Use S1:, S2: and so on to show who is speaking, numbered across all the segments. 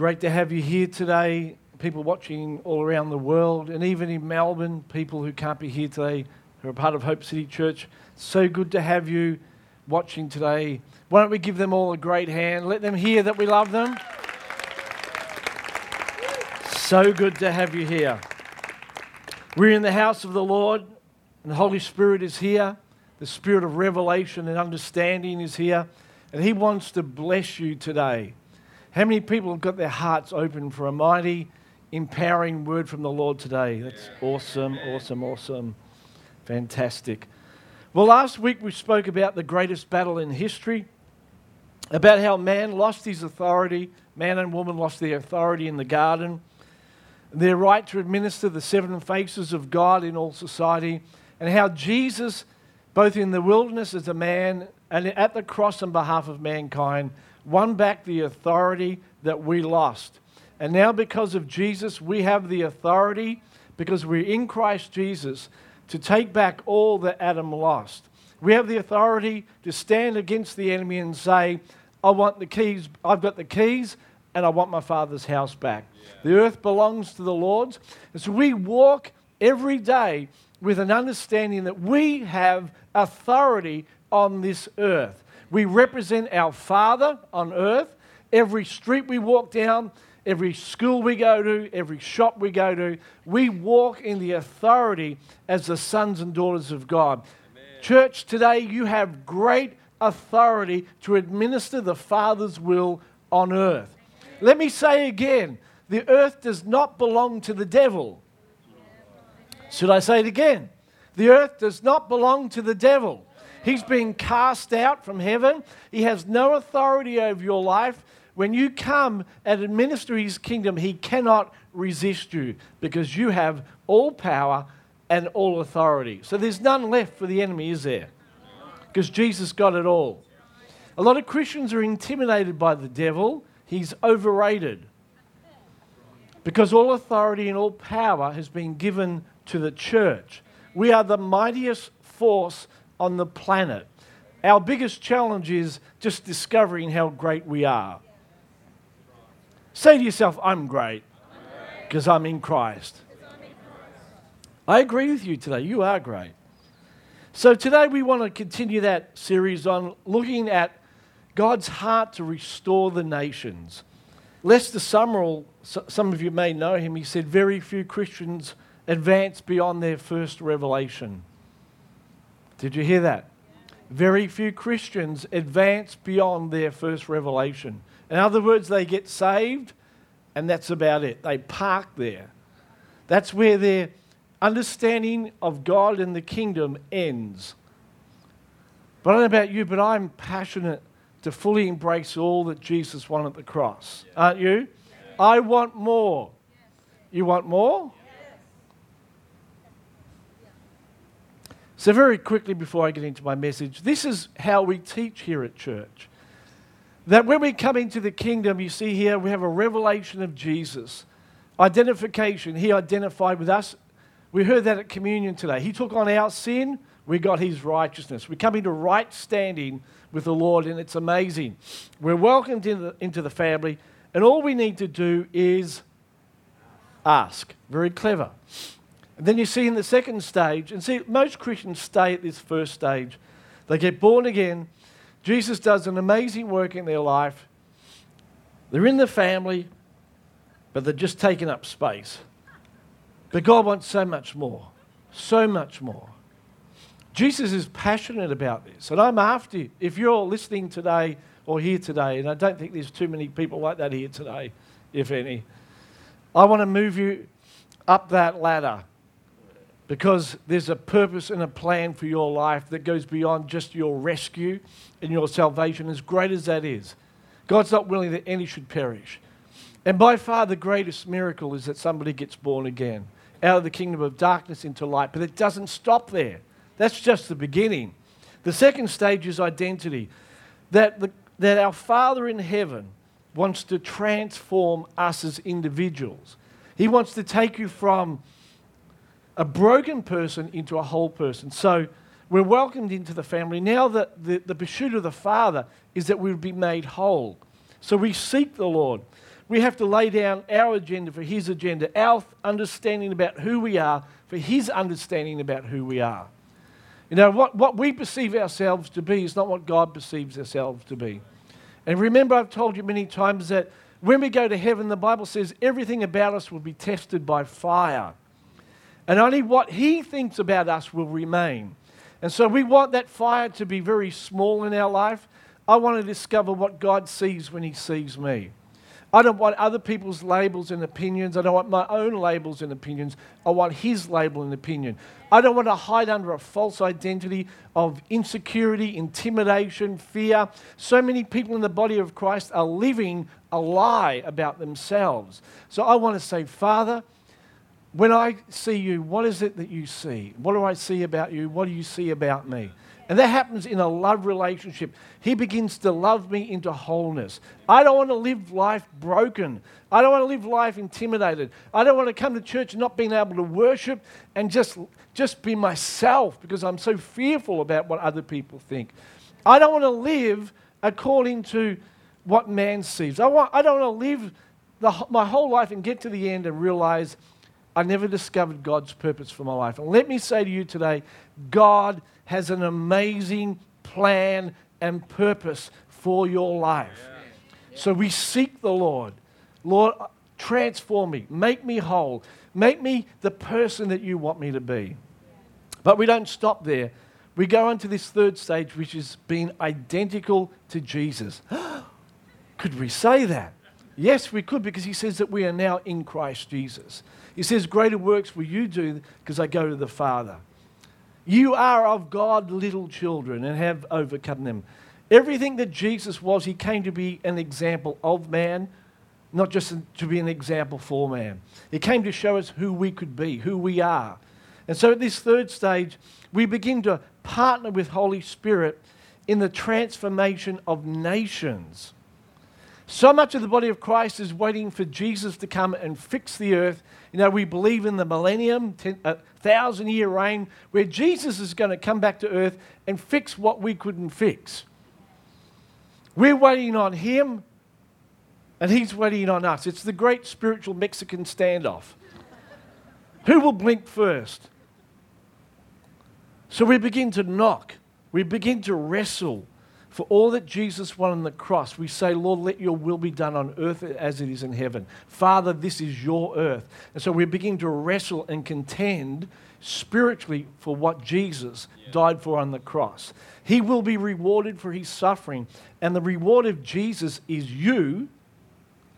S1: Great to have you here today, people watching all around the world, and even in Melbourne, people who can't be here today who are part of Hope City Church. So good to have you watching today. Why don't we give them all a great hand? Let them hear that we love them. So good to have you here. We're in the house of the Lord, and the Holy Spirit is here. The Spirit of revelation and understanding is here, and He wants to bless you today. How many people have got their hearts open for a mighty, empowering word from the Lord today? That's awesome, awesome, awesome. Fantastic. Well, last week we spoke about the greatest battle in history, about how man lost his authority, man and woman lost their authority in the garden, their right to administer the seven faces of God in all society, and how Jesus, both in the wilderness as a man and at the cross on behalf of mankind, won back the authority that we lost. And now, because of Jesus, we have the authority, because we're in Christ Jesus, to take back all that Adam lost. We have the authority to stand against the enemy and say, I want the keys, I've got the keys, and I want my father's house back. Yeah. The earth belongs to the Lord. And so we walk every day with an understanding that we have authority on this earth. We represent our Father on earth. Every street we walk down, every school we go to, every shop we go to, we walk in the authority as the sons and daughters of God. Amen. Church, today you have great authority to administer the Father's will on earth. Let me say again the earth does not belong to the devil. Should I say it again? The earth does not belong to the devil. He's been cast out from heaven. He has no authority over your life. When you come and administer his kingdom, he cannot resist you because you have all power and all authority. So there's none left for the enemy, is there? Because Jesus got it all. A lot of Christians are intimidated by the devil. He's overrated. Because all authority and all power has been given to the church. We are the mightiest force on the planet. Our biggest challenge is just discovering how great we are. Say to yourself, I'm great because I'm in Christ. I agree with you today. You are great. So today we want to continue that series on looking at God's heart to restore the nations. Lester Sumrall, some of you may know him, he said, Very few Christians advance beyond their first revelation. Did you hear that? Very few Christians advance beyond their first revelation. In other words, they get saved and that's about it. They park there. That's where their understanding of God and the kingdom ends. But I don't know about you, but I'm passionate to fully embrace all that Jesus won at the cross. Aren't you? I want more. You want more? So, very quickly before I get into my message, this is how we teach here at church. That when we come into the kingdom, you see here, we have a revelation of Jesus. Identification. He identified with us. We heard that at communion today. He took on our sin, we got his righteousness. We come into right standing with the Lord, and it's amazing. We're welcomed into the, into the family, and all we need to do is ask. Very clever. And then you see in the second stage, and see, most Christians stay at this first stage. They get born again. Jesus does an amazing work in their life. They're in the family, but they're just taking up space. But God wants so much more, so much more. Jesus is passionate about this, and I'm after you. If you're listening today or here today, and I don't think there's too many people like that here today, if any, I want to move you up that ladder because there's a purpose and a plan for your life that goes beyond just your rescue and your salvation, as great as that is. God's not willing that any should perish. And by far, the greatest miracle is that somebody gets born again out of the kingdom of darkness into light. But it doesn't stop there, that's just the beginning. The second stage is identity that, the, that our Father in heaven wants to transform us as individuals. He wants to take you from a broken person into a whole person. So we're welcomed into the family. Now that the, the pursuit of the Father is that we would be made whole. So we seek the Lord. we have to lay down our agenda for His agenda, our understanding about who we are for His understanding about who we are. You know, what, what we perceive ourselves to be is not what God perceives ourselves to be. And remember, I've told you many times that when we go to heaven, the Bible says everything about us will be tested by fire. And only what He thinks about us will remain. And so we want that fire to be very small in our life. I want to discover what God sees when He sees me. I don't want other people's labels and opinions. I don't want my own labels and opinions. I want his label and opinion. I don't want to hide under a false identity of insecurity, intimidation, fear. So many people in the body of Christ are living a lie about themselves. So I want to say, Father, when I see you, what is it that you see? What do I see about you? What do you see about me? And that happens in a love relationship. He begins to love me into wholeness. I don't want to live life broken. I don't want to live life intimidated. I don't want to come to church not being able to worship and just, just be myself because I'm so fearful about what other people think. I don't want to live according to what man sees. I, want, I don't want to live the, my whole life and get to the end and realize I never discovered God's purpose for my life. And let me say to you today God has an amazing plan and purpose for your life. So we seek the Lord. Lord, transform me, make me whole, make me the person that you want me to be. But we don't stop there. We go on to this third stage, which is being identical to Jesus. could we say that? Yes, we could, because he says that we are now in Christ Jesus. He says, Greater works will you do because I go to the Father. You are of God little children and have overcome them. Everything that Jesus was, he came to be an example of man, not just to be an example for man. He came to show us who we could be, who we are. And so at this third stage, we begin to partner with Holy Spirit in the transformation of nations. So much of the body of Christ is waiting for Jesus to come and fix the earth. You know, we believe in the millennium, ten, a thousand year reign, where Jesus is going to come back to earth and fix what we couldn't fix. We're waiting on him, and he's waiting on us. It's the great spiritual Mexican standoff. Who will blink first? So we begin to knock, we begin to wrestle for all that Jesus won on the cross, we say, Lord, let your will be done on earth as it is in heaven. Father, this is your earth. And so we begin to wrestle and contend spiritually for what Jesus yeah. died for on the cross. He will be rewarded for his suffering. And the reward of Jesus is you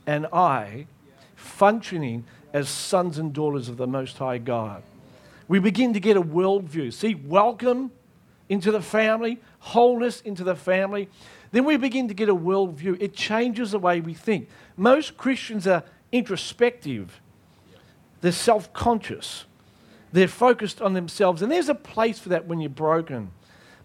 S1: and I functioning as sons and daughters of the Most High God. We begin to get a worldview. See, welcome into the family, wholeness into the family, then we begin to get a worldview. It changes the way we think. Most Christians are introspective, they're self conscious, they're focused on themselves. And there's a place for that when you're broken.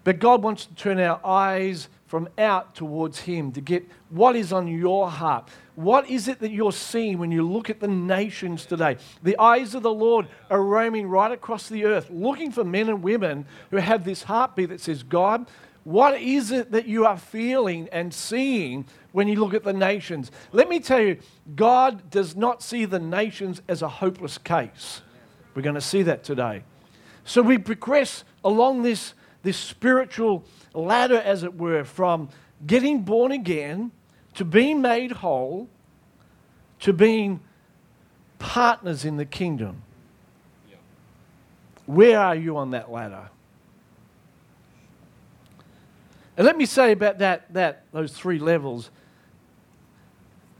S1: But God wants to turn our eyes from out towards Him to get what is on your heart. What is it that you're seeing when you look at the nations today? The eyes of the Lord are roaming right across the earth, looking for men and women who have this heartbeat that says, God, what is it that you are feeling and seeing when you look at the nations? Let me tell you, God does not see the nations as a hopeless case. We're going to see that today. So we progress along this, this spiritual ladder, as it were, from getting born again to being made whole to being partners in the kingdom. Where are you on that ladder? And let me say about that, that those three levels.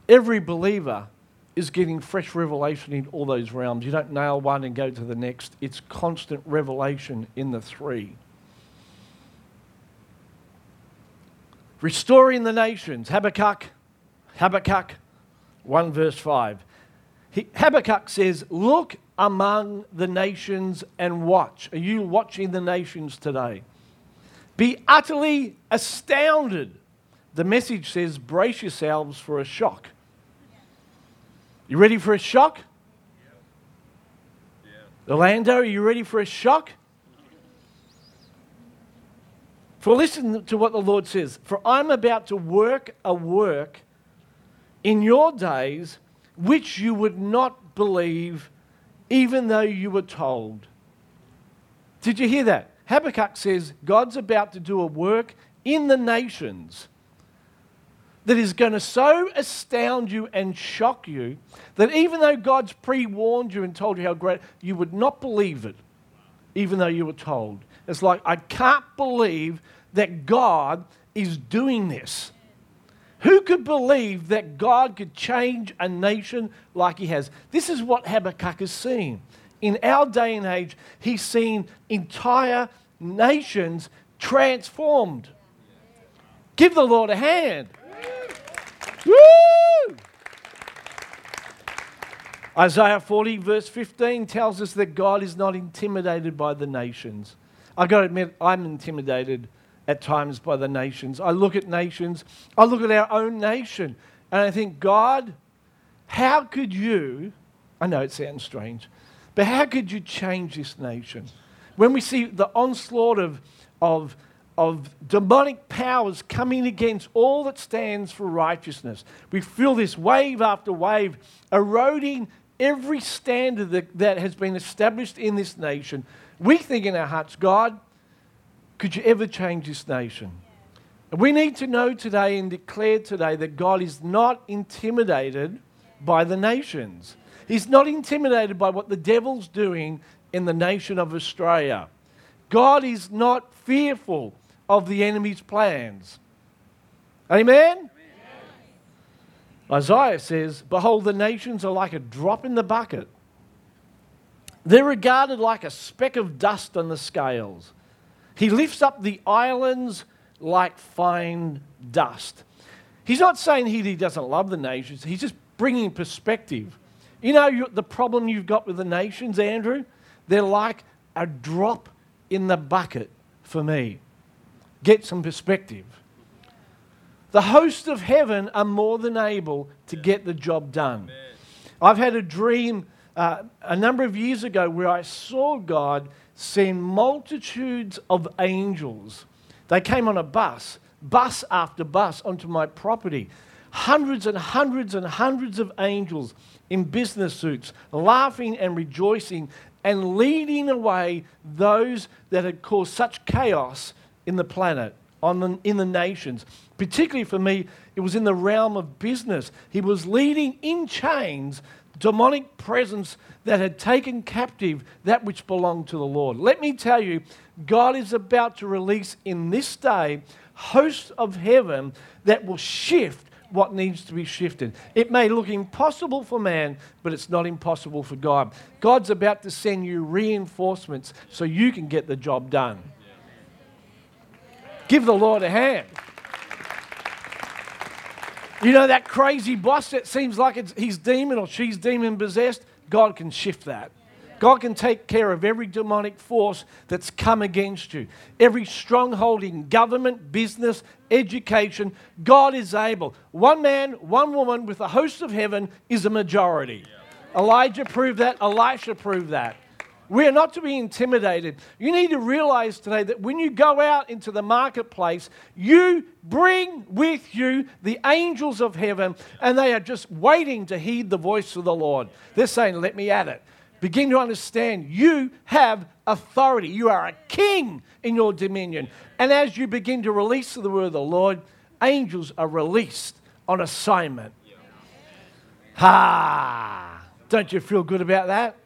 S1: Every believer is getting fresh revelation in all those realms. You don't nail one and go to the next. It's constant revelation in the three. restoring the nations. Habakkuk, Habakkuk 1 verse 5. He, Habakkuk says, Look among the nations and watch. Are you watching the nations today? Be utterly astounded. The message says, Brace yourselves for a shock. You ready for a shock? Yeah. Yeah. Orlando, are you ready for a shock? For listen to what the Lord says. For I'm about to work a work in your days which you would not believe, even though you were told. Did you hear that? Habakkuk says God's about to do a work in the nations that is going to so astound you and shock you that even though God's pre warned you and told you how great, you would not believe it, even though you were told. It's like, I can't believe that God is doing this. Who could believe that God could change a nation like He has? This is what Habakkuk is seeing. In our day and age, he's seen entire nations transformed. Give the Lord a hand. Woo! Isaiah 40, verse 15, tells us that God is not intimidated by the nations. I've got to admit, I'm intimidated at times by the nations. I look at nations, I look at our own nation, and I think, God, how could you, I know it sounds strange, but how could you change this nation? When we see the onslaught of, of of demonic powers coming against all that stands for righteousness. We feel this wave after wave eroding every standard that, that has been established in this nation. We think in our hearts, God, could you ever change this nation? We need to know today and declare today that God is not intimidated by the nations. He's not intimidated by what the devil's doing in the nation of Australia. God is not fearful of the enemy's plans. Amen? Amen? Isaiah says, Behold, the nations are like a drop in the bucket. They're regarded like a speck of dust on the scales. He lifts up the islands like fine dust. He's not saying he doesn't love the nations, he's just bringing perspective. You know the problem you've got with the nations, Andrew? They're like a drop in the bucket for me get some perspective. The hosts of heaven are more than able to get the job done. I've had a dream uh, a number of years ago where I saw God send multitudes of angels. They came on a bus, bus after bus, onto my property. Hundreds and hundreds and hundreds of angels in business suits, laughing and rejoicing and leading away those that had caused such chaos in the planet, on the, in the nations. Particularly for me, it was in the realm of business. He was leading in chains demonic presence that had taken captive that which belonged to the Lord. Let me tell you, God is about to release in this day hosts of heaven that will shift what needs to be shifted. It may look impossible for man, but it's not impossible for God. God's about to send you reinforcements so you can get the job done. Give the Lord a hand. You know, that crazy boss that seems like he's demon or she's demon possessed, God can shift that. God can take care of every demonic force that's come against you. Every stronghold in government, business, education, God is able. One man, one woman with a host of heaven is a majority. Elijah proved that, Elisha proved that. We are not to be intimidated. You need to realize today that when you go out into the marketplace, you bring with you the angels of heaven, and they are just waiting to heed the voice of the Lord. They're saying, Let me at it. Begin to understand you have authority. You are a king in your dominion. And as you begin to release the word of the Lord, angels are released on assignment. Ha! Don't you feel good about that?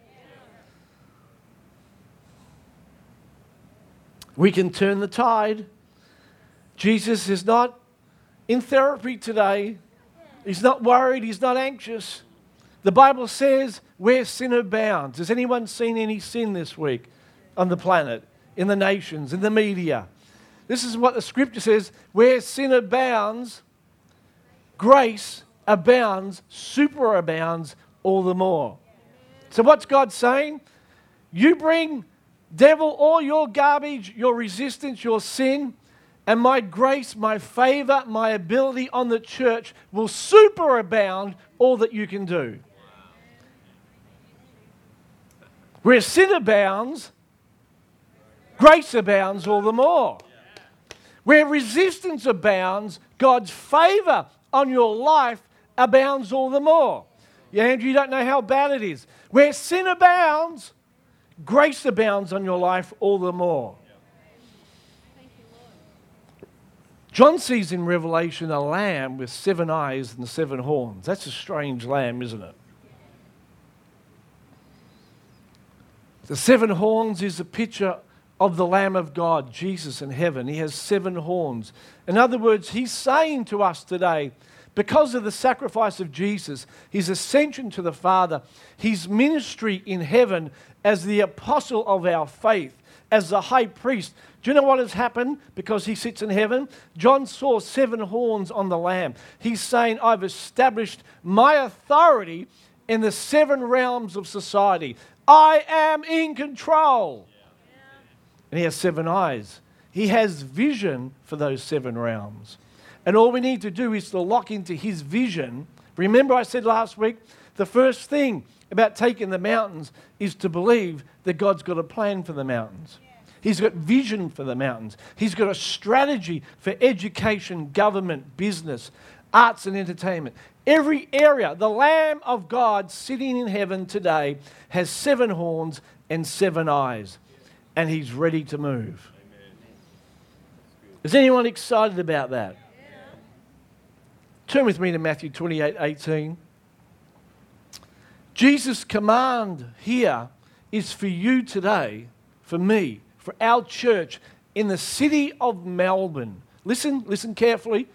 S1: We can turn the tide. Jesus is not in therapy today. He's not worried. He's not anxious. The Bible says where sin abounds. Has anyone seen any sin this week on the planet, in the nations, in the media? This is what the scripture says where sin abounds, grace abounds, superabounds all the more. So, what's God saying? You bring Devil, all your garbage, your resistance, your sin, and my grace, my favor, my ability on the church will superabound all that you can do. Where sin abounds, grace abounds all the more. Where resistance abounds, God's favor on your life abounds all the more. Yeah, Andrew, you don't know how bad it is. Where sin abounds, grace abounds on your life all the more. John sees in Revelation a lamb with seven eyes and seven horns. That's a strange lamb, isn't it? The seven horns is a picture of the Lamb of God, Jesus in heaven. He has seven horns. In other words, he's saying to us today, because of the sacrifice of Jesus, his ascension to the Father, his ministry in heaven as the apostle of our faith, as the high priest. Do you know what has happened because he sits in heaven? John saw seven horns on the Lamb. He's saying, I've established my authority in the seven realms of society. I am in control. And he has seven eyes. He has vision for those seven realms. And all we need to do is to lock into his vision. Remember, I said last week, the first thing about taking the mountains is to believe that God's got a plan for the mountains. He's got vision for the mountains. He's got a strategy for education, government, business, arts, and entertainment. Every area, the Lamb of God sitting in heaven today has seven horns and seven eyes, and he's ready to move. Is anyone excited about that? Turn with me to Matthew 28 18. Jesus' command here is for you today, for me, for our church in the city of Melbourne. Listen, listen carefully.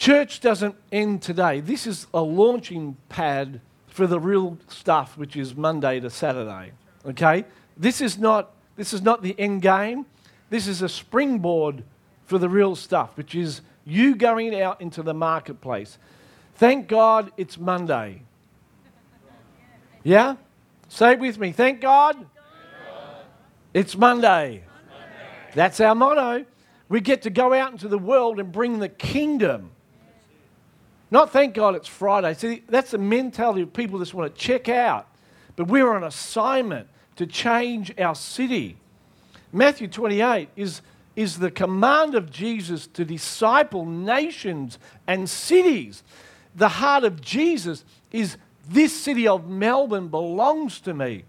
S1: Church doesn't end today. This is a launching pad for the real stuff, which is Monday to Saturday. Okay? This is not, this is not the end game. This is a springboard for the real stuff, which is you going out into the marketplace. Thank God it's Monday. Yeah? Say it with me. Thank God, it's. Monday. That's our motto. We get to go out into the world and bring the kingdom. Not thank God it's Friday. See, that's the mentality of people that want to check out. But we're on assignment to change our city. Matthew 28 is, is the command of Jesus to disciple nations and cities. The heart of Jesus is this city of Melbourne belongs to me.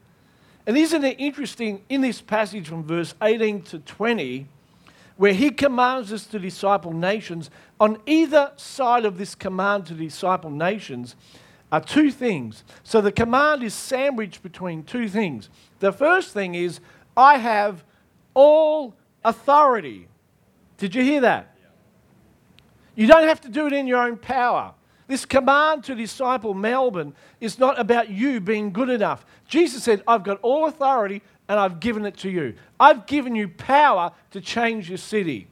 S1: And isn't it interesting in this passage from verse 18 to 20? Where he commands us to disciple nations, on either side of this command to disciple nations are two things. So the command is sandwiched between two things. The first thing is, I have all authority. Did you hear that? You don't have to do it in your own power. This command to disciple Melbourne is not about you being good enough. Jesus said, I've got all authority and I've given it to you. I've given you power to change your city.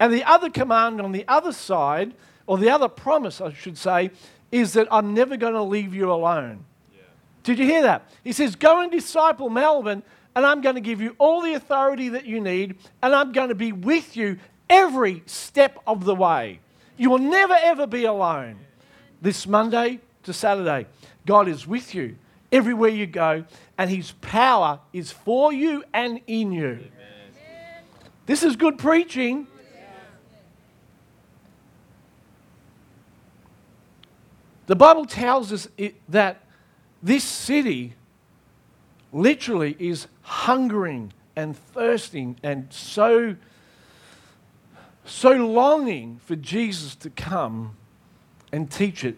S1: And the other command on the other side, or the other promise, I should say, is that I'm never going to leave you alone. Yeah. Did you hear that? He says, Go and disciple Melbourne, and I'm going to give you all the authority that you need, and I'm going to be with you every step of the way. You will never, ever be alone. This Monday to Saturday, God is with you everywhere you go, and His power is for you and in you. Amen. This is good preaching. The Bible tells us it, that this city literally is hungering and thirsting and so so longing for Jesus to come and teach it.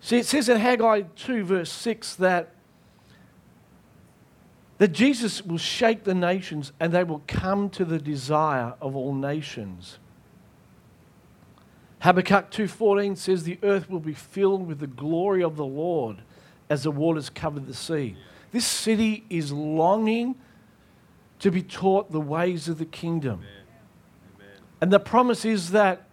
S1: See, it says in Haggai 2, verse 6, that that Jesus will shake the nations and they will come to the desire of all nations. Habakkuk 2:14 says the earth will be filled with the glory of the Lord as the waters cover the sea. This city is longing to be taught the ways of the kingdom. Amen. Amen. And the promise is that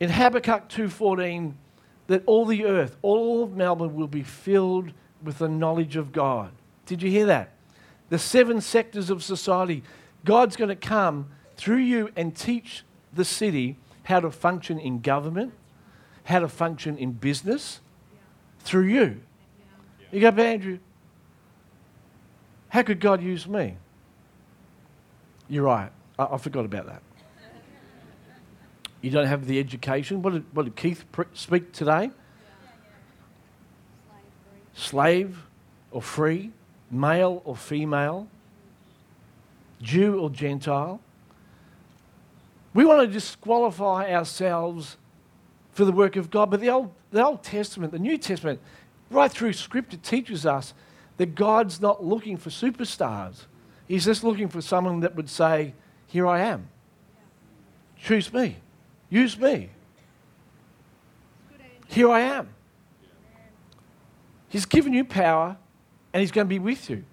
S1: in Habakkuk 2:14 that all the earth, all of Melbourne will be filled with the knowledge of God. Did you hear that? The seven sectors of society. God's going to come through you and teach the city how to function in government, how to function in business through you. You go, but Andrew, how could God use me? You're right. I, I forgot about that. You don't have the education. What did, what did Keith pre- speak today? slave or free, male or female, Jew or Gentile. We want to disqualify ourselves for the work of God. But the Old, the Old Testament, the New Testament, right through Scripture teaches us that God's not looking for superstars. He's just looking for someone that would say, Here I am. Choose me. Use me. Here I am. He's given you power and He's going to be with you.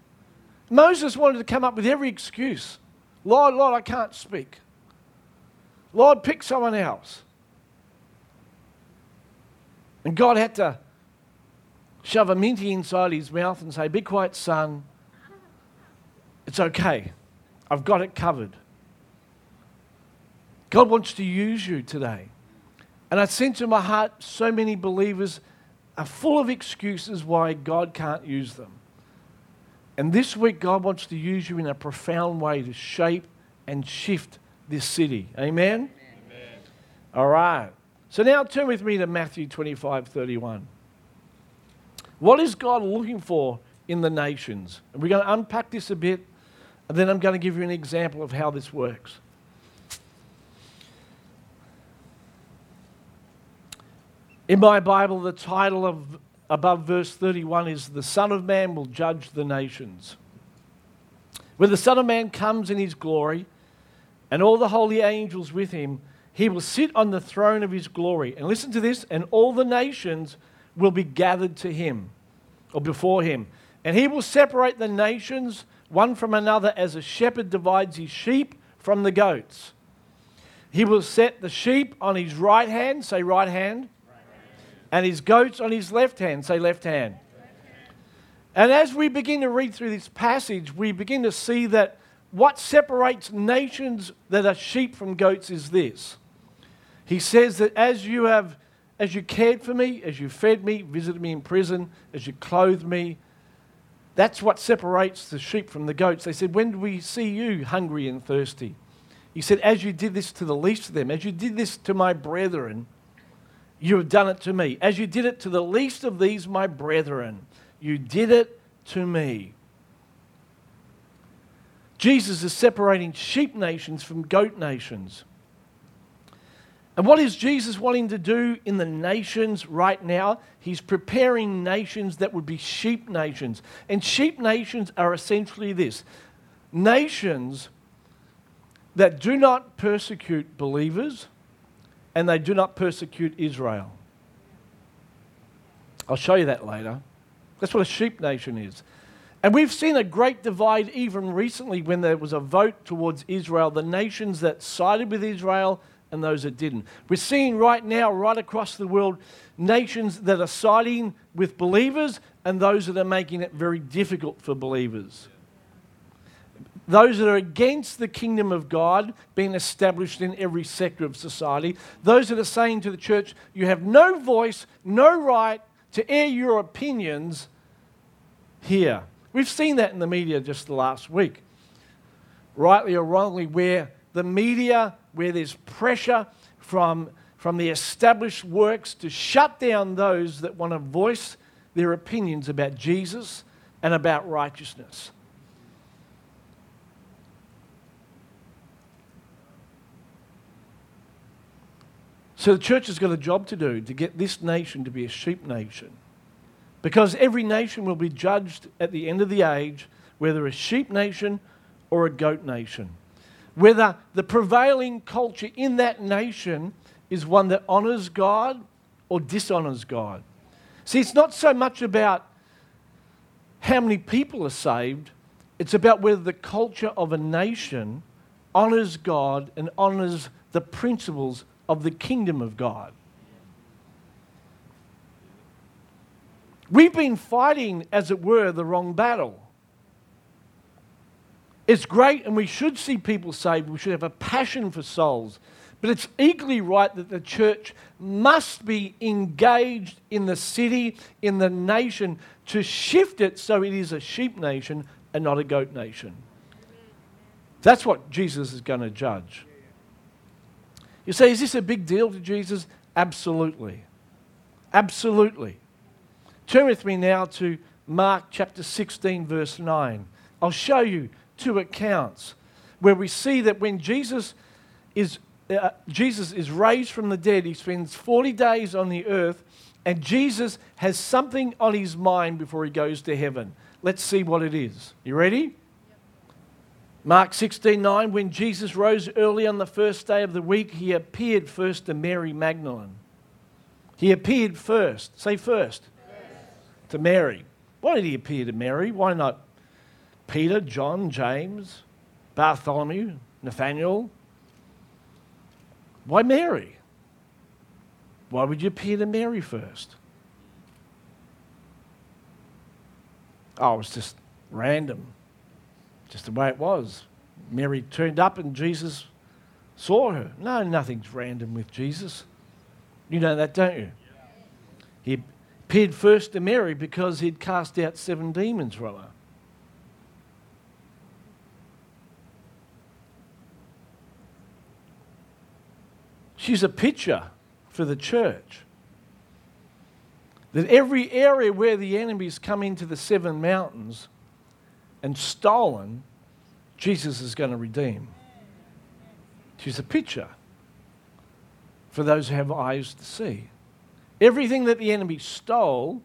S1: Moses wanted to come up with every excuse. Lord, Lord, I can't speak. Lord, pick someone else. And God had to shove a minty inside his mouth and say, Be quiet, son. It's okay. I've got it covered. God wants to use you today. And I sense in my heart so many believers are full of excuses why God can't use them. And this week, God wants to use you in a profound way to shape and shift this city. Amen? Amen. All right. So now turn with me to Matthew 25 31. What is God looking for in the nations? And we're going to unpack this a bit, and then I'm going to give you an example of how this works. In my Bible, the title of above verse 31 is The Son of Man will judge the nations. When the Son of Man comes in his glory and all the holy angels with him, he will sit on the throne of his glory. And listen to this, and all the nations will be gathered to him or before him. And he will separate the nations one from another as a shepherd divides his sheep from the goats. He will set the sheep on his right hand, say right hand, and his goats on his left hand. Say left hand. And as we begin to read through this passage, we begin to see that what separates nations that are sheep from goats is this. He says that as you have as you cared for me, as you fed me, visited me in prison, as you clothed me, that's what separates the sheep from the goats. They said, When do we see you hungry and thirsty? He said, As you did this to the least of them, as you did this to my brethren, you have done it to me. As you did it to the least of these, my brethren, you did it to me. Jesus is separating sheep nations from goat nations. And what is Jesus wanting to do in the nations right now? He's preparing nations that would be sheep nations. And sheep nations are essentially this nations that do not persecute believers, and they do not persecute Israel. I'll show you that later. That's what a sheep nation is. And we've seen a great divide even recently when there was a vote towards Israel, the nations that sided with Israel and those that didn't. We're seeing right now, right across the world, nations that are siding with believers and those that are making it very difficult for believers those that are against the kingdom of God being established in every sector of society, those that are saying to the church, you have no voice, no right to air your opinions here. We've seen that in the media just the last week, rightly or wrongly, where the media, where there's pressure from, from the established works to shut down those that want to voice their opinions about Jesus and about righteousness. So the church has got a job to do to get this nation to be a sheep nation. Because every nation will be judged at the end of the age, whether a sheep nation or a goat nation. Whether the prevailing culture in that nation is one that honors God or dishonors God. See, it's not so much about how many people are saved, it's about whether the culture of a nation honors God and honors the principles of the kingdom of God. We've been fighting, as it were, the wrong battle. It's great, and we should see people saved. We should have a passion for souls. But it's equally right that the church must be engaged in the city, in the nation, to shift it so it is a sheep nation and not a goat nation. That's what Jesus is going to judge. You say, is this a big deal to Jesus? Absolutely. Absolutely. Turn with me now to Mark chapter 16, verse 9. I'll show you two accounts where we see that when Jesus is, uh, Jesus is raised from the dead, he spends 40 days on the earth, and Jesus has something on his mind before he goes to heaven. Let's see what it is. You ready? Mark 16 9, when Jesus rose early on the first day of the week, he appeared first to Mary Magdalene. He appeared first. Say first. To Mary. Why did he appear to Mary? Why not Peter, John, James, Bartholomew, Nathaniel? Why Mary? Why would you appear to Mary first? Oh, it was just random just the way it was. Mary turned up and Jesus saw her. No, nothing's random with Jesus. You know that, don't you? He appeared first to Mary because he'd cast out seven demons from her. She's a picture for the church. That every area where the enemies come into the seven mountains, and stolen, Jesus is going to redeem. She's a picture for those who have eyes to see. Everything that the enemy stole,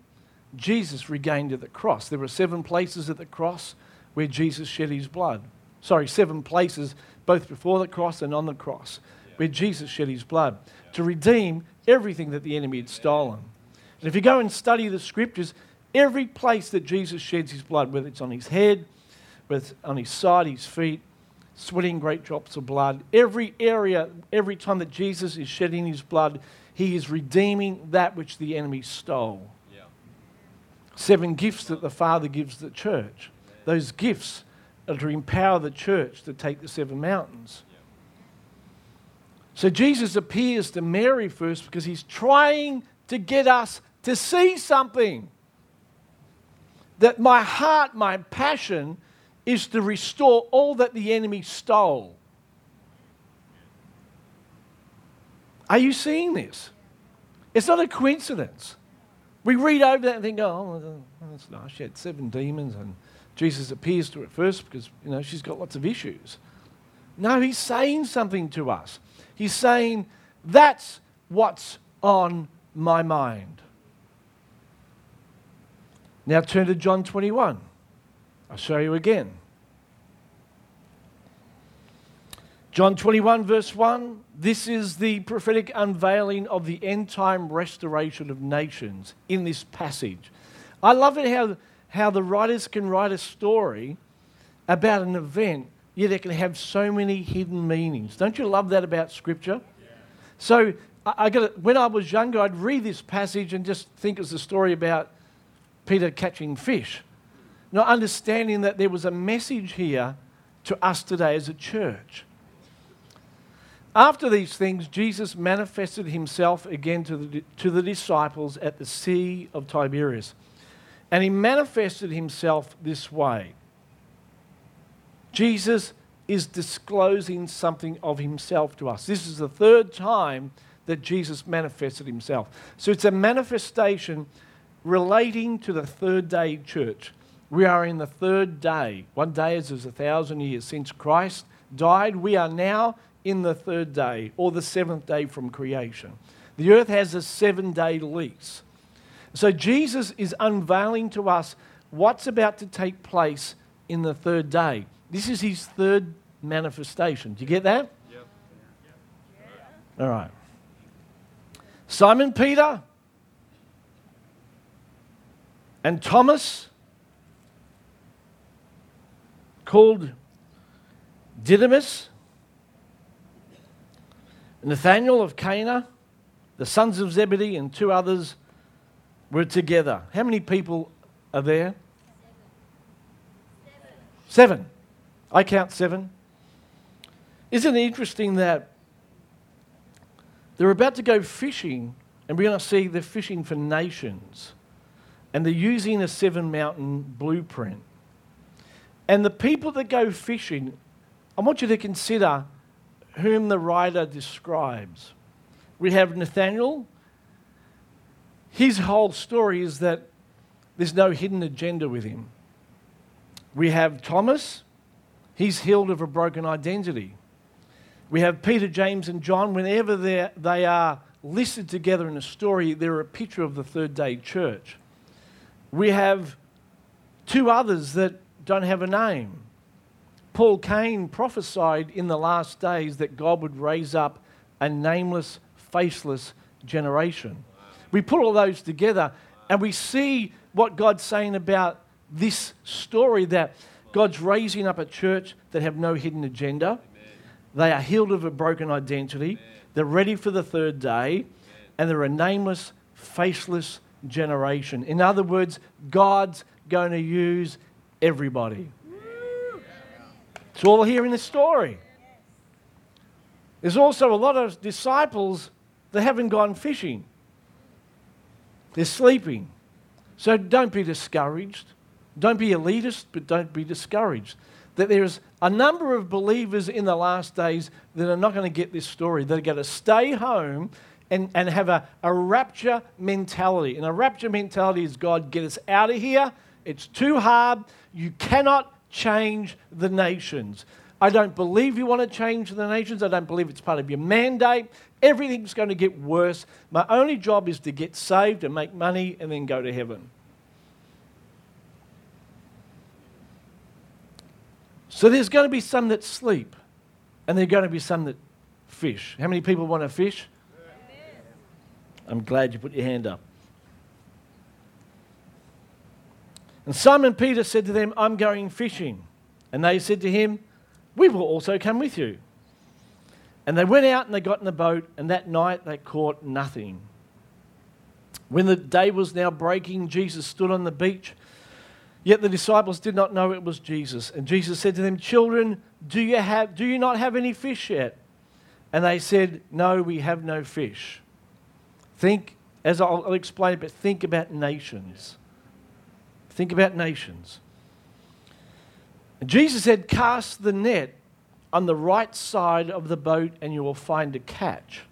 S1: Jesus regained at the cross. There were seven places at the cross where Jesus shed his blood. Sorry, seven places, both before the cross and on the cross, where Jesus shed his blood to redeem everything that the enemy had stolen. And if you go and study the scriptures, Every place that Jesus sheds his blood, whether it's on his head, whether it's on his side, his feet, sweating great drops of blood, every area, every time that Jesus is shedding his blood, he is redeeming that which the enemy stole. Yeah. Seven gifts that the Father gives the church. Those gifts are to empower the church to take the seven mountains. So Jesus appears to Mary first because he's trying to get us to see something that my heart, my passion, is to restore all that the enemy stole. Are you seeing this? It's not a coincidence. We read over that and think, oh, that's nice. She had seven demons, and Jesus appears to her first because, you know, she's got lots of issues. No, he's saying something to us. He's saying, that's what's on my mind. Now turn to John 21. I'll show you again. John 21, verse 1 this is the prophetic unveiling of the end time restoration of nations in this passage. I love it how, how the writers can write a story about an event, yet it can have so many hidden meanings. Don't you love that about Scripture? Yeah. So, I, I got when I was younger, I'd read this passage and just think it was a story about Peter catching fish. Not understanding that there was a message here to us today as a church. After these things, Jesus manifested himself again to the, to the disciples at the Sea of Tiberias. And he manifested himself this way Jesus is disclosing something of himself to us. This is the third time that Jesus manifested himself. So it's a manifestation relating to the third day church. We are in the third day. One day is a thousand years since Christ died. We are now in the third day, or the seventh day from creation. The earth has a seven day lease. So Jesus is unveiling to us what's about to take place in the third day. This is his third manifestation. Do you get that? Yep. All right. Simon Peter and Thomas, called Didymus, Nathanael of Cana, the sons of Zebedee, and two others were together. How many people are there? Seven. seven. I count seven. Isn't it interesting that they're about to go fishing, and we're going to see they're fishing for nations and they're using a seven mountain blueprint. And the people that go fishing, I want you to consider whom the writer describes. We have Nathaniel. His whole story is that there's no hidden agenda with him. We have Thomas, he's healed of a broken identity. We have Peter, James, and John. Whenever they are listed together in a story, they're a picture of the third day church. We have two others that don't have a name. Paul Cain prophesied in the last days that God would raise up a nameless, faceless generation. We put all those together and we see what God's saying about this story that God's raising up a church that have no hidden agenda. Amen. They are healed of a broken identity. Amen. They're ready for the third day. Amen. And they're a nameless, faceless generation. In other words, God's going to use everybody. It's all here in this story. There's also a lot of disciples that haven't gone fishing. They're sleeping. So don't be discouraged. Don't be elitist, but don't be discouraged. That there's a number of believers in the last days that are not going to get this story. They're going to stay home and, and have a, a rapture mentality. And a rapture mentality is God, get us out of here. It's too hard. You cannot change the nations. I don't believe you want to change the nations. I don't believe it's part of your mandate. Everything's going to get worse. My only job is to get saved and make money and then go to heaven. So there's going to be some that sleep, and there's going to be some that fish. How many people want to fish? I'm glad you put your hand up. And Simon Peter said to them, I'm going fishing. And they said to him, We will also come with you. And they went out and they got in the boat, and that night they caught nothing. When the day was now breaking, Jesus stood on the beach Yet the disciples did not know it was Jesus. And Jesus said to them, Children, do you, have, do you not have any fish yet? And they said, No, we have no fish. Think, as I'll, I'll explain, but think about nations. Think about nations. Jesus said, Cast the net on the right side of the boat and you will find a catch.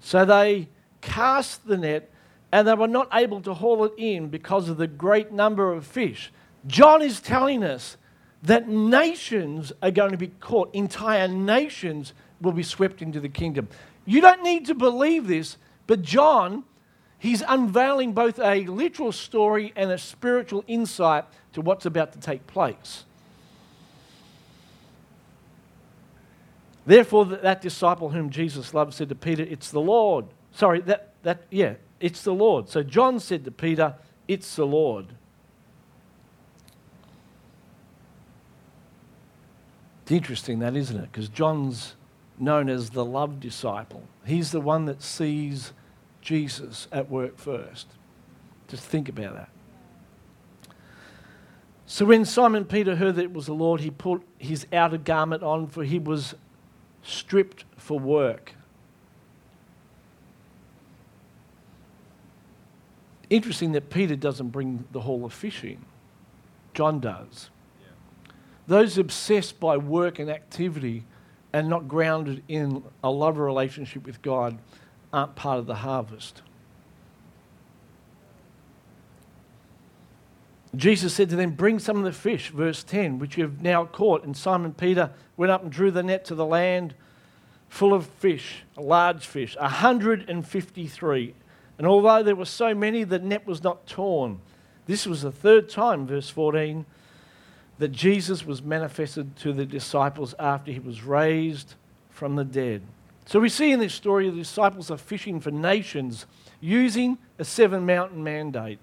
S1: So they cast the net and they were not able to haul it in because of the great number of fish. John is telling us that nations are going to be caught, entire nations will be swept into the kingdom. You don't need to believe this, but John, he's unveiling both a literal story and a spiritual insight to what's about to take place. Therefore, that disciple whom Jesus loved said to Peter, It's the Lord. Sorry, that, that, yeah, it's the Lord. So John said to Peter, It's the Lord. It's interesting that, isn't it? Because John's known as the love disciple. He's the one that sees Jesus at work first. Just think about that. So when Simon Peter heard that it was the Lord, he put his outer garment on, for he was stripped for work. Interesting that Peter doesn't bring the haul of fish in, John does. Those obsessed by work and activity and not grounded in a love relationship with God aren't part of the harvest. Jesus said to them, Bring some of the fish, verse 10, which you have now caught. And Simon Peter went up and drew the net to the land full of fish, large fish, 153. And although there were so many, the net was not torn. This was the third time, verse 14, that Jesus was manifested to the disciples after he was raised from the dead. So we see in this story the disciples are fishing for nations using a seven mountain mandate.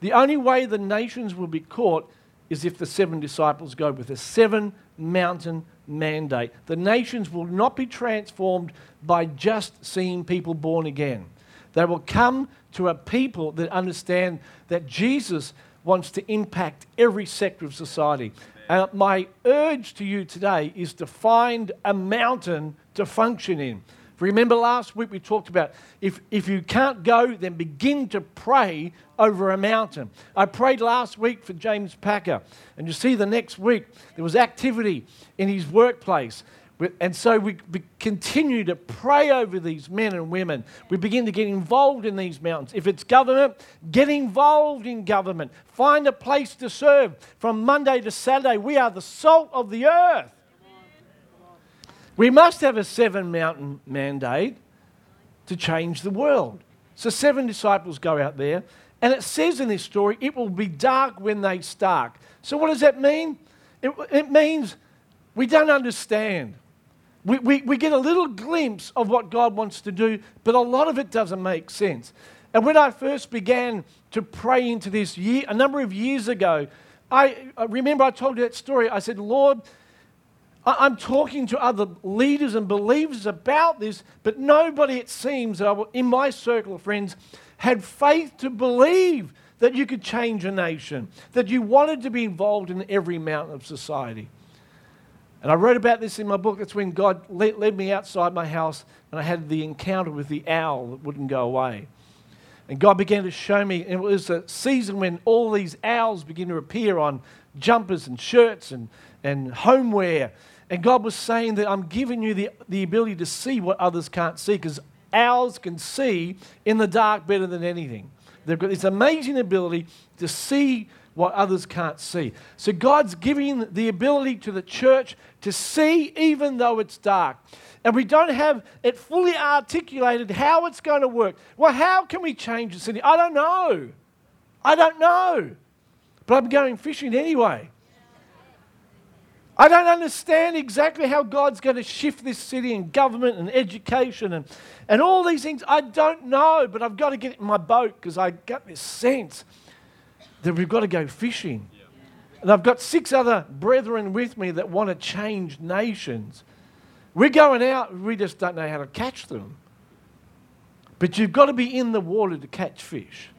S1: The only way the nations will be caught is if the seven disciples go with a seven mountain mandate. The nations will not be transformed by just seeing people born again. They will come to a people that understand that Jesus wants to impact every sector of society. And my urge to you today is to find a mountain to function in. Remember last week we talked about if, if you can't go, then begin to pray over a mountain. I prayed last week for James Packer, and you see the next week there was activity in his workplace And so we continue to pray over these men and women. We begin to get involved in these mountains. If it's government, get involved in government. Find a place to serve. From Monday to Saturday, we are the salt of the earth. We must have a seven mountain mandate to change the world. So, seven disciples go out there, and it says in this story, it will be dark when they start. So, what does that mean? It, it means we don't understand. We, we, we get a little glimpse of what God wants to do, but a lot of it doesn't make sense. And when I first began to pray into this year, a number of years ago, I, I remember I told you that story. I said, Lord, I'm talking to other leaders and believers about this, but nobody, it seems, in my circle of friends, had faith to believe that you could change a nation, that you wanted to be involved in every mountain of society. And I wrote about this in my book. It's when God led, me outside my house and I had the encounter with the owl that wouldn't go away. And God began to show me, and it was a season when all these owls begin to appear on jumpers and shirts and, and homeware. And God was saying that I'm giving you the, the ability to see what others can't see because owls can see in the dark better than anything. They've got this amazing ability to see what others can't see. So God's giving the ability to the church to see even though it's dark. And we don't have it fully articulated how it's going to work. Well, how can we change the city? I don't know. I don't know. But I'm going fishing anyway. I don't understand exactly how God's going to shift this city and government and education and, and all these things. I don't know, but I've got to get in my boat because I got this sense that we've got to go fishing. And I've got six other brethren with me that want to change nations. We're going out, we just don't know how to catch them. But you've got to be in the water to catch fish.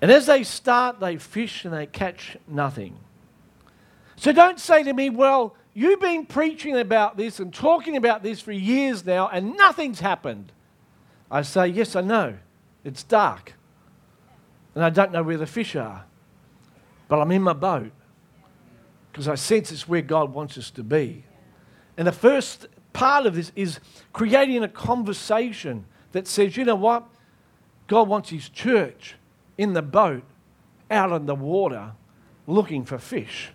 S1: And as they start, they fish and they catch nothing. So don't say to me, well, you've been preaching about this and talking about this for years now and nothing's happened. I say, yes, I know. It's dark. And I don't know where the fish are. But I'm in my boat because I sense it's where God wants us to be. And the first part of this is creating a conversation that says, you know what? God wants His church in the boat out in the water looking for fish.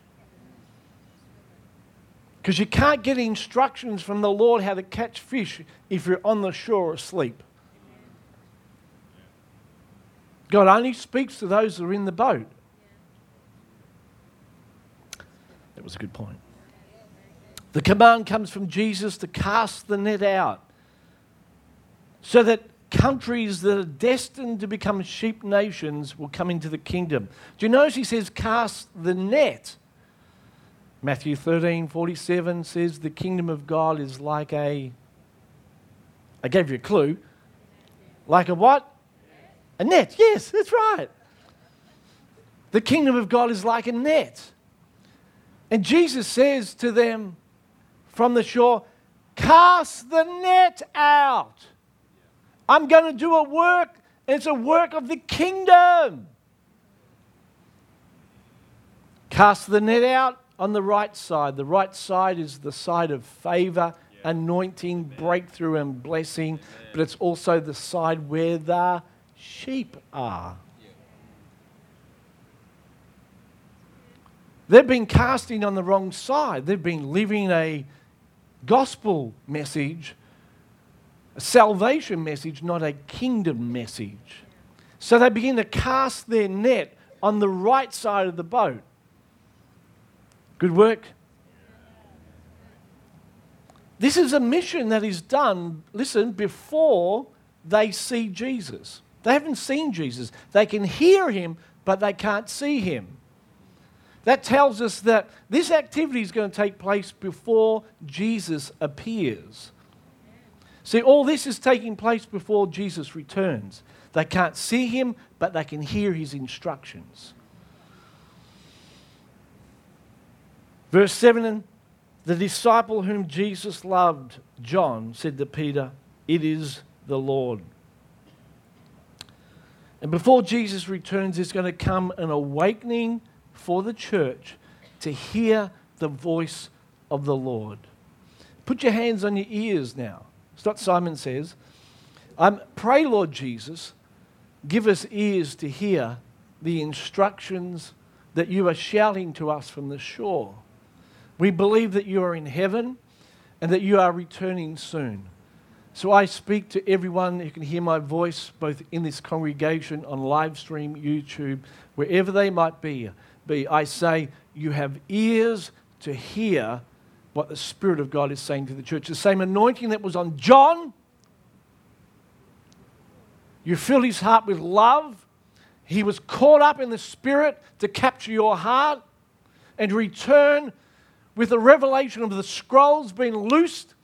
S1: Because you can't get instructions from the Lord how to catch fish if you're on the shore asleep. God only speaks to those that are in the boat. That was a good point. The command comes from Jesus to cast the net out so that countries that are destined to become sheep nations will come into the kingdom. Do you notice he says, cast the net? Matthew 13 47 says, the kingdom of God is like a. I gave you a clue. Like a what? A net. Yes, that's right. The kingdom of God is like a net. And Jesus says to them from the shore, Cast the net out. I'm going to do a work, and it's a work of the kingdom. Cast the net out on the right side. The right side is the side of favor, yeah. anointing, Amen. breakthrough, and blessing, Amen. but it's also the side where the sheep are. They've been casting on the wrong side. They've been living a gospel message a salvation message, not a kingdom message. So they begin to cast their net on the right side of the boat. Good work. This is a mission that is done, listen, before they see Jesus. They haven't seen Jesus. They can hear him, but they can't see him. That tells us that this activity is going to take place before Jesus appears. See, all this is taking place before Jesus returns. They can't see him, but they can hear his instructions. Verse 7 The disciple whom Jesus loved, John, said to Peter, It is the Lord. And before Jesus returns, there's going to come an awakening for the church to hear the voice of the Lord. Put your hands on your ears now. It's what Simon says. Um, pray, Lord Jesus, give us ears to hear the instructions that you are shouting to us from the shore. We believe that you are in heaven and that you are returning soon. So I speak to everyone who can hear my voice, both in this congregation, on live stream, YouTube, wherever they might be. be. I say, you have ears to hear what the Spirit of God is saying to the church. The same anointing that was on John, you filled his heart with love. He was caught up in the Spirit to capture your heart and return with the revelation of the scrolls being loosed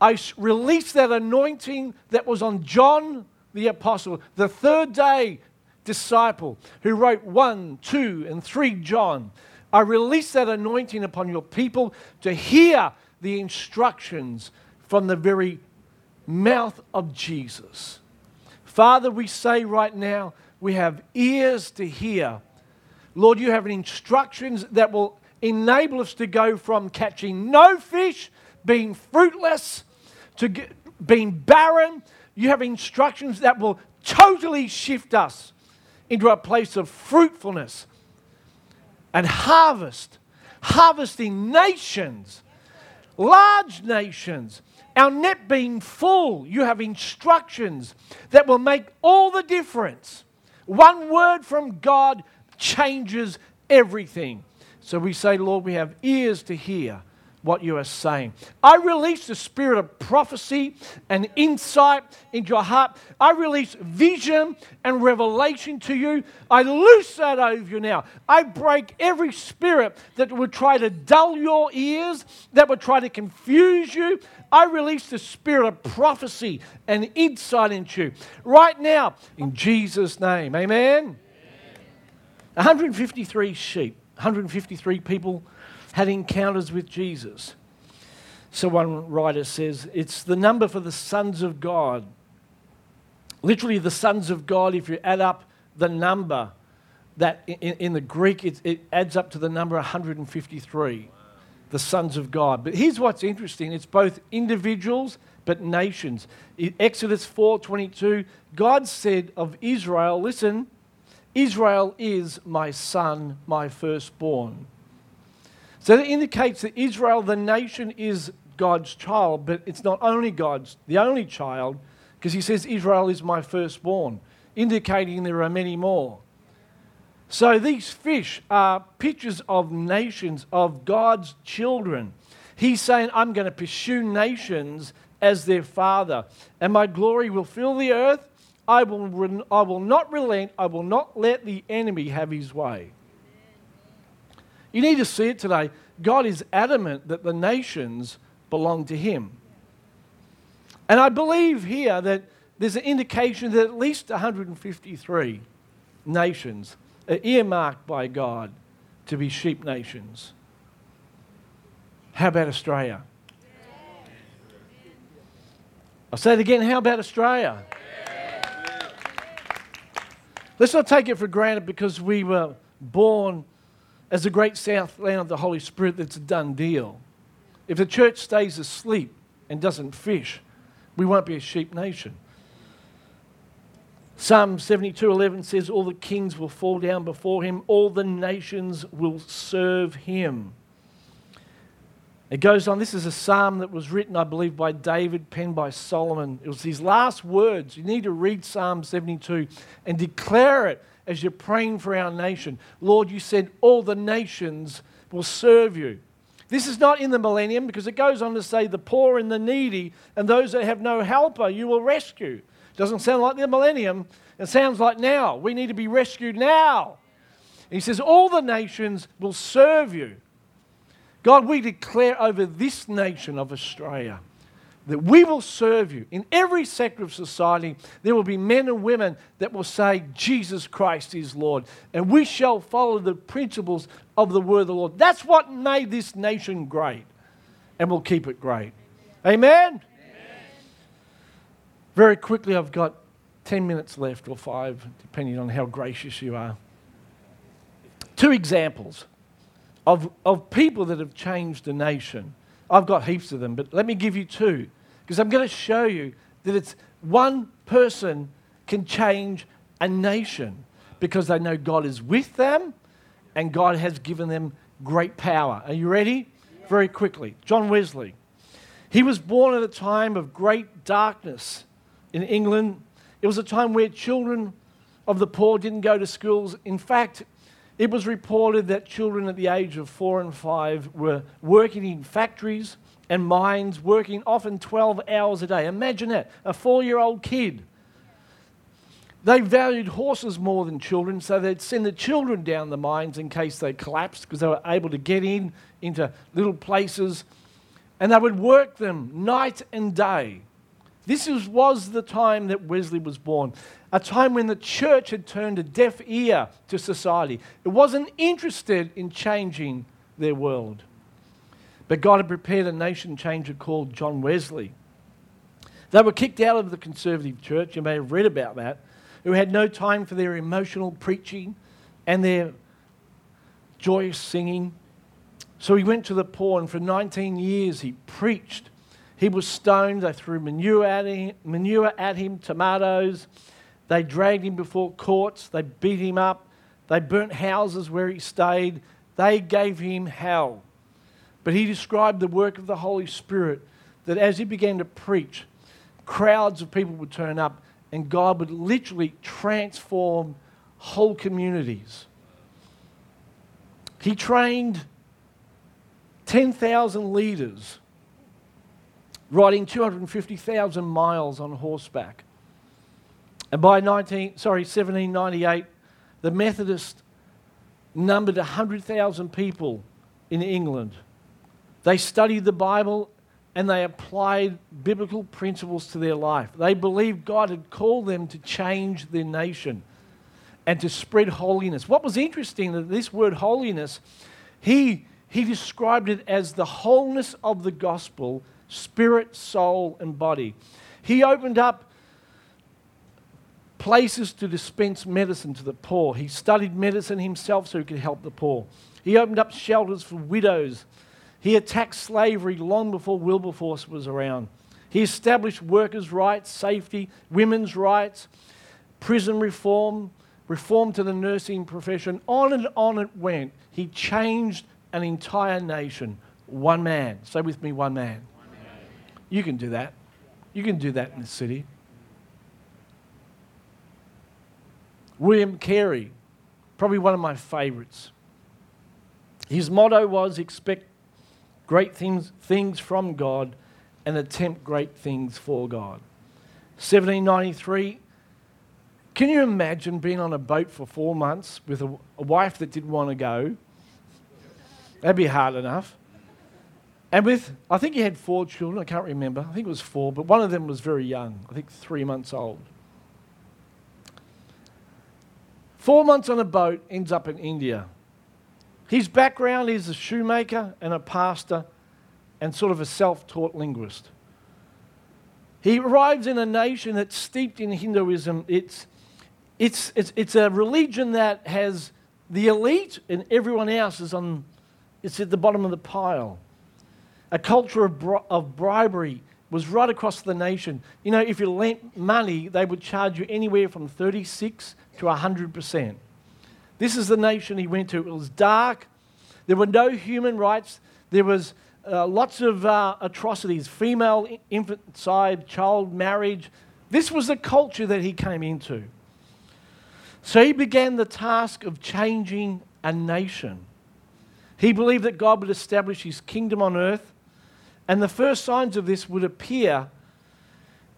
S1: I released that anointing that was on John the Apostle, the third day disciple who wrote 1, 2, and 3 John. I release that anointing upon your people to hear the instructions from the very mouth of Jesus. Father, we say right now, we have ears to hear. Lord, you have instructions that will enable us to go from catching no fish, being fruitless, to get, being barren. You have instructions that will totally shift us into a place of fruitfulness and harvest, harvesting nations, large nations. Our net being full, you have instructions that will make all the difference. One word from God changes everything. So we say, Lord, we have ears to hear what you are saying. I release the spirit of prophecy and insight into your heart. I release vision and revelation to you. I loose that over you now. I break every spirit that would try to dull your ears, that would try to confuse you. I release the spirit of prophecy and insight into you right now in Jesus' name. Amen. 153 sheep, 153 people had encounters with Jesus. So one writer says it's the number for the sons of God. Literally, the sons of God, if you add up the number, that in, in the Greek, it, it, adds up to the number 153, the sons of God. But here's what's interesting it's both individuals but nations. In Exodus 4:22, God said of Israel, listen, Israel is my son, my firstborn. So that indicates that Israel, the nation, is God's child, but it's not only God's, the only child, because he says, Israel is my firstborn, indicating there are many more. So these fish are pictures of nations, of God's children. He's saying, I'm going to pursue nations as their father, and my glory will fill the earth. I will, I will not relent, I will not let the enemy have his way. You need to see it today. God is adamant that the nations belong to Him. And I believe here that there's an indication that at least 153 nations are earmarked by God to be sheep nations. How about Australia? I'll say it again. How about Australia? Let's not take it for granted because we were born as the great south land of the Holy Spirit, that's a done deal. If the church stays asleep and doesn't fish, we won't be a sheep nation. Psalm 72:11 says, All the kings will fall down before him, all the nations will serve him. It goes on, this is a psalm that was written, I believe, by David, penned by Solomon. It was his last words. You need to read Psalm 72 and declare it as you're praying for our nation. Lord, you said all the nations will serve you. This is not in the millennium because it goes on to say the poor and the needy and those that have no helper you will rescue. Doesn't sound like the millennium. It sounds like now. We need to be rescued now. he says, All the nations will serve you. God, we declare over this nation of Australia that we will serve you. In every sector of society, there will be men and women that will say, Jesus Christ is Lord. And we shall follow the principles of the word of the Lord. That's what made this nation great. And we'll keep it great. Amen? Amen. Very quickly, I've got 10 minutes left or five, depending on how gracious you are. Two examples of, of people that have changed a nation. I've got heaps of them, but let me give you two because I'm going to show you that it's one person can change a nation because they know God is with them and God has given them great power. Are you ready? Very quickly. John Wesley. He was born at a time of great darkness in England. It was a time where children of the poor didn't go to schools. In fact, it was reported that children at the age of four and five were working in factories and mines, working often 12 hours a day. Imagine that, a four year old kid. They valued horses more than children, so they'd send the children down the mines in case they collapsed because they were able to get in into little places and they would work them night and day. This is, was the time that Wesley was born, a time when the church had turned a deaf ear to society. It wasn't interested in changing their world. But God had prepared a nation changer called John Wesley. They were kicked out of the conservative church, you may have read about that, who had no time for their emotional preaching and their joyous singing. So he went to the poor, and for 19 years he preached he was stoned. They threw manure at him, manure at him, tomatoes. They dragged him before courts. They beat him up. They burnt houses where he stayed. They gave him hell. But he described the work of the Holy Spirit that as he began to preach, crowds of people would turn up and God would literally transform whole communities. He trained 10,000 leaders riding 250,000 miles on horseback. And by 19, sorry, 1798, the Methodists numbered 100,000 people in England. They studied the Bible and they applied biblical principles to their life. They believed God had called them to change their nation and to spread holiness. What was interesting that this word holiness, he, he described it as the wholeness of the gospel spirit, soul, and body. He opened up places to dispense medicine to the poor. He studied medicine himself so he could help the poor. He opened up shelters for widows. He attacked slavery long before Wilberforce was around. He established workers' rights, safety, women's rights, prison reform, reform to the nursing profession. On and on it went. He changed an entire nation. One man. Say with me, one man. You can do that. You can do that in the city. William Carey, probably one of my favorites. His motto was expect great things, things from God and attempt great things for God. 1793, can you imagine being on a boat for four months with a, a wife that didn't want to go? That'd be hard enough. And with, I think he had four children, I can't remember. I think it was four, but one of them was very young, I think three months old. Four months on a boat, ends up in India. His background is a shoemaker and a pastor and sort of a self taught linguist. He arrives in a nation that's steeped in Hinduism. It's, it's, it's, it's a religion that has the elite and everyone else is on, it's at the bottom of the pile. A culture of, bri- of bribery was right across the nation. You know, if you lent money, they would charge you anywhere from 36 to 100%. This is the nation he went to. It was dark. There were no human rights. There was uh, lots of uh, atrocities, female infanticide, child marriage. This was the culture that he came into. So he began the task of changing a nation. He believed that God would establish his kingdom on earth and the first signs of this would appear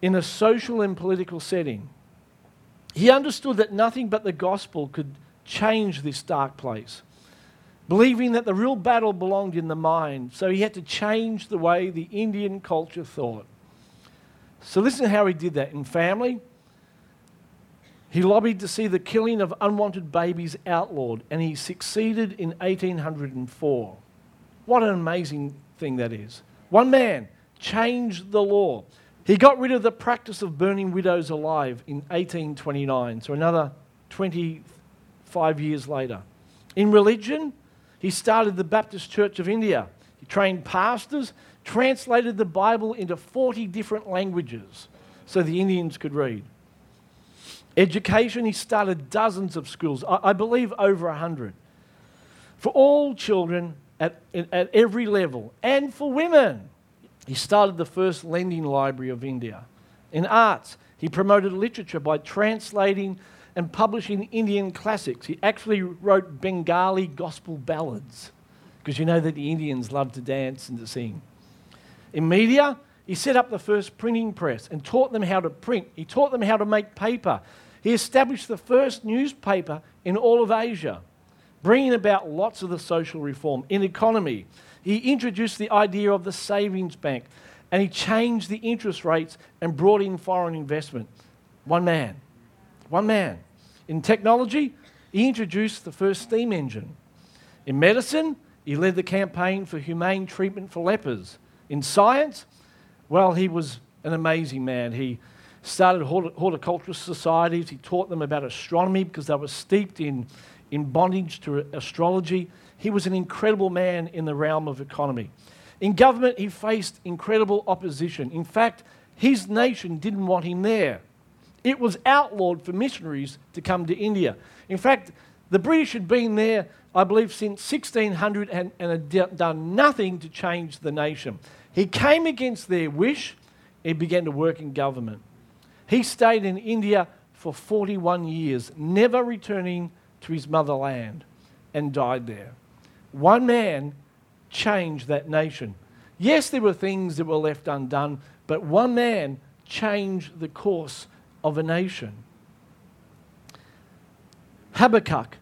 S1: in a social and political setting. He understood that nothing but the gospel could change this dark place, believing that the real battle belonged in the mind. So he had to change the way the Indian culture thought. So listen to how he did that in family. He lobbied to see the killing of unwanted babies outlawed, and he succeeded in 1804. What an amazing thing that is. One man changed the law. He got rid of the practice of burning widows alive in 1829, so another 25 years later. In religion, he started the Baptist Church of India. He trained pastors, translated the Bible into 40 different languages so the Indians could read. Education, he started dozens of schools, I, I believe over 100, for all children at, at every level, and for women. He started the first lending library of India. In arts, he promoted literature by translating and publishing Indian classics. He actually wrote Bengali gospel ballads because you know that the Indians love to dance and to sing. In media, he set up the first printing press and taught them how to print. He taught them how to make paper. He established the first newspaper in all of Asia, bringing about lots of the social reform. In economy, he introduced the idea of the savings bank and he changed the interest rates and brought in foreign investment. One man. One man. In technology, he introduced the first steam engine. In medicine, he led the campaign for humane treatment for lepers. In science, well, he was an amazing man. He started horticultural societies. He taught them about astronomy because they were steeped in, in bondage to astrology. He was an incredible man in the realm of economy. In government, he faced incredible opposition. In fact, his nation didn't want him there. It was outlawed for missionaries to come to India. In fact, the British had been there, I believe, since 1600 and, and had done nothing to change the nation. He came against their wish and began to work in government. He stayed in India for 41 years, never returning to his motherland, and died there. One man changed that nation. Yes, there were things that were left undone, but one man changed the course of a nation. Habakkuk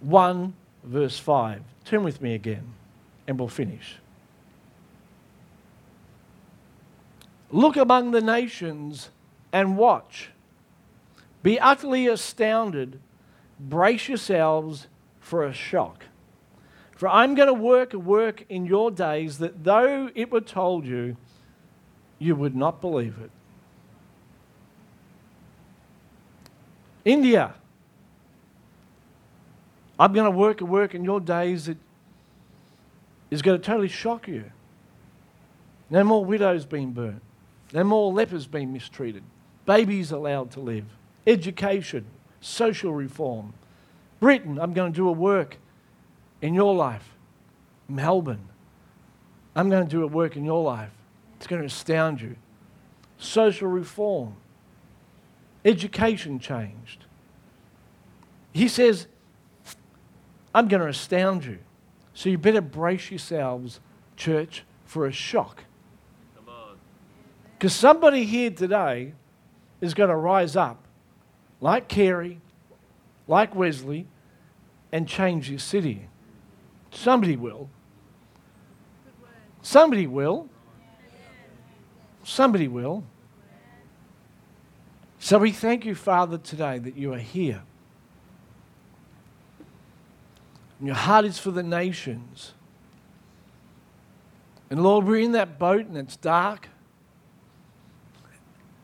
S1: 1, verse 5. Turn with me again, and we'll finish. Look among the nations and watch. Be utterly astounded. Brace yourselves for a shock. For I'm going to work a work in your days that though it were told you, you would not believe it. India. I'm going to work a work in your days that is going to totally shock you. No more widows being burnt. No more lepers being mistreated. Babies allowed to live. Education. Social reform. Britain, I'm going to do a work in your life. Melbourne, I'm going to do a work in your life. It's going to astound you. Social reform, education changed. He says, I'm going to astound you. So you better brace yourselves, church, for a shock. Because somebody here today is going to rise up, like Carey, like Wesley, and change your city. Somebody will. Somebody will. Somebody will. So we thank you, Father, today that you are here. And your heart is for the nations. And Lord, we're in that boat and it's dark.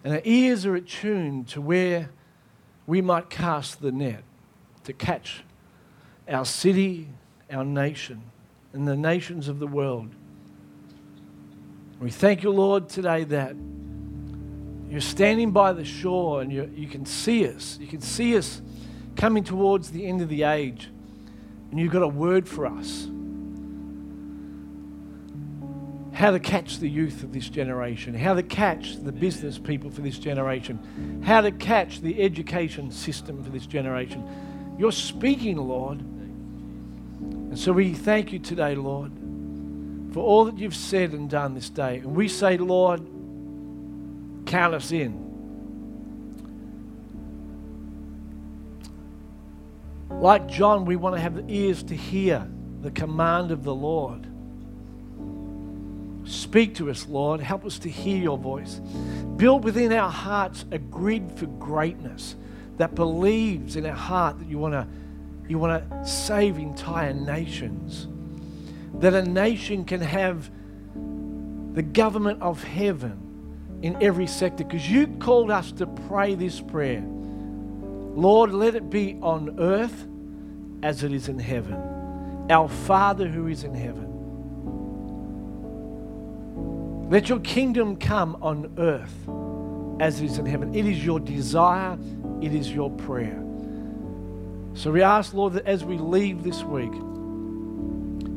S1: And our ears are attuned to where we might cast the net to catch our city, our nation, and the nations of the world. We thank you, Lord, today that you're standing by the shore and you, you can see us. You can see us coming towards the end of the age, and you've got a word for us. How to catch the youth of this generation, how to catch the business people for this generation, how to catch the education system for this generation. You're speaking, Lord. And so we thank you today, Lord, for all that you've said and done this day. And we say, Lord, count us in. Like John, we want to have the ears to hear the command of the Lord. Speak to us, Lord. Help us to hear your voice. Build within our hearts a grid for greatness that believes in our heart that you want to you want to save entire nations. That a nation can have the government of heaven in every sector. Because you called us to pray this prayer Lord, let it be on earth as it is in heaven. Our Father who is in heaven. Let your kingdom come on earth as it is in heaven. It is your desire, it is your prayer. So we ask, Lord, that as we leave this week,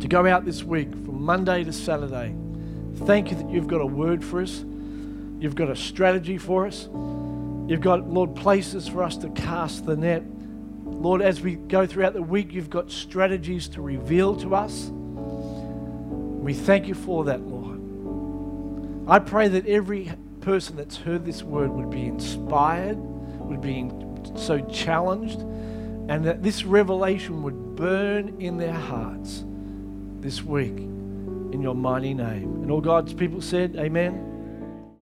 S1: to go out this week from Monday to Saturday, thank you that you've got a word for us. You've got a strategy for us. You've got, Lord, places for us to cast the net. Lord, as we go throughout the week, you've got strategies to reveal to us. We thank you for that, Lord. I pray that every person that's heard this word would be inspired, would be so challenged, and that this revelation would burn in their hearts this week in your mighty name. And all God's people said, Amen.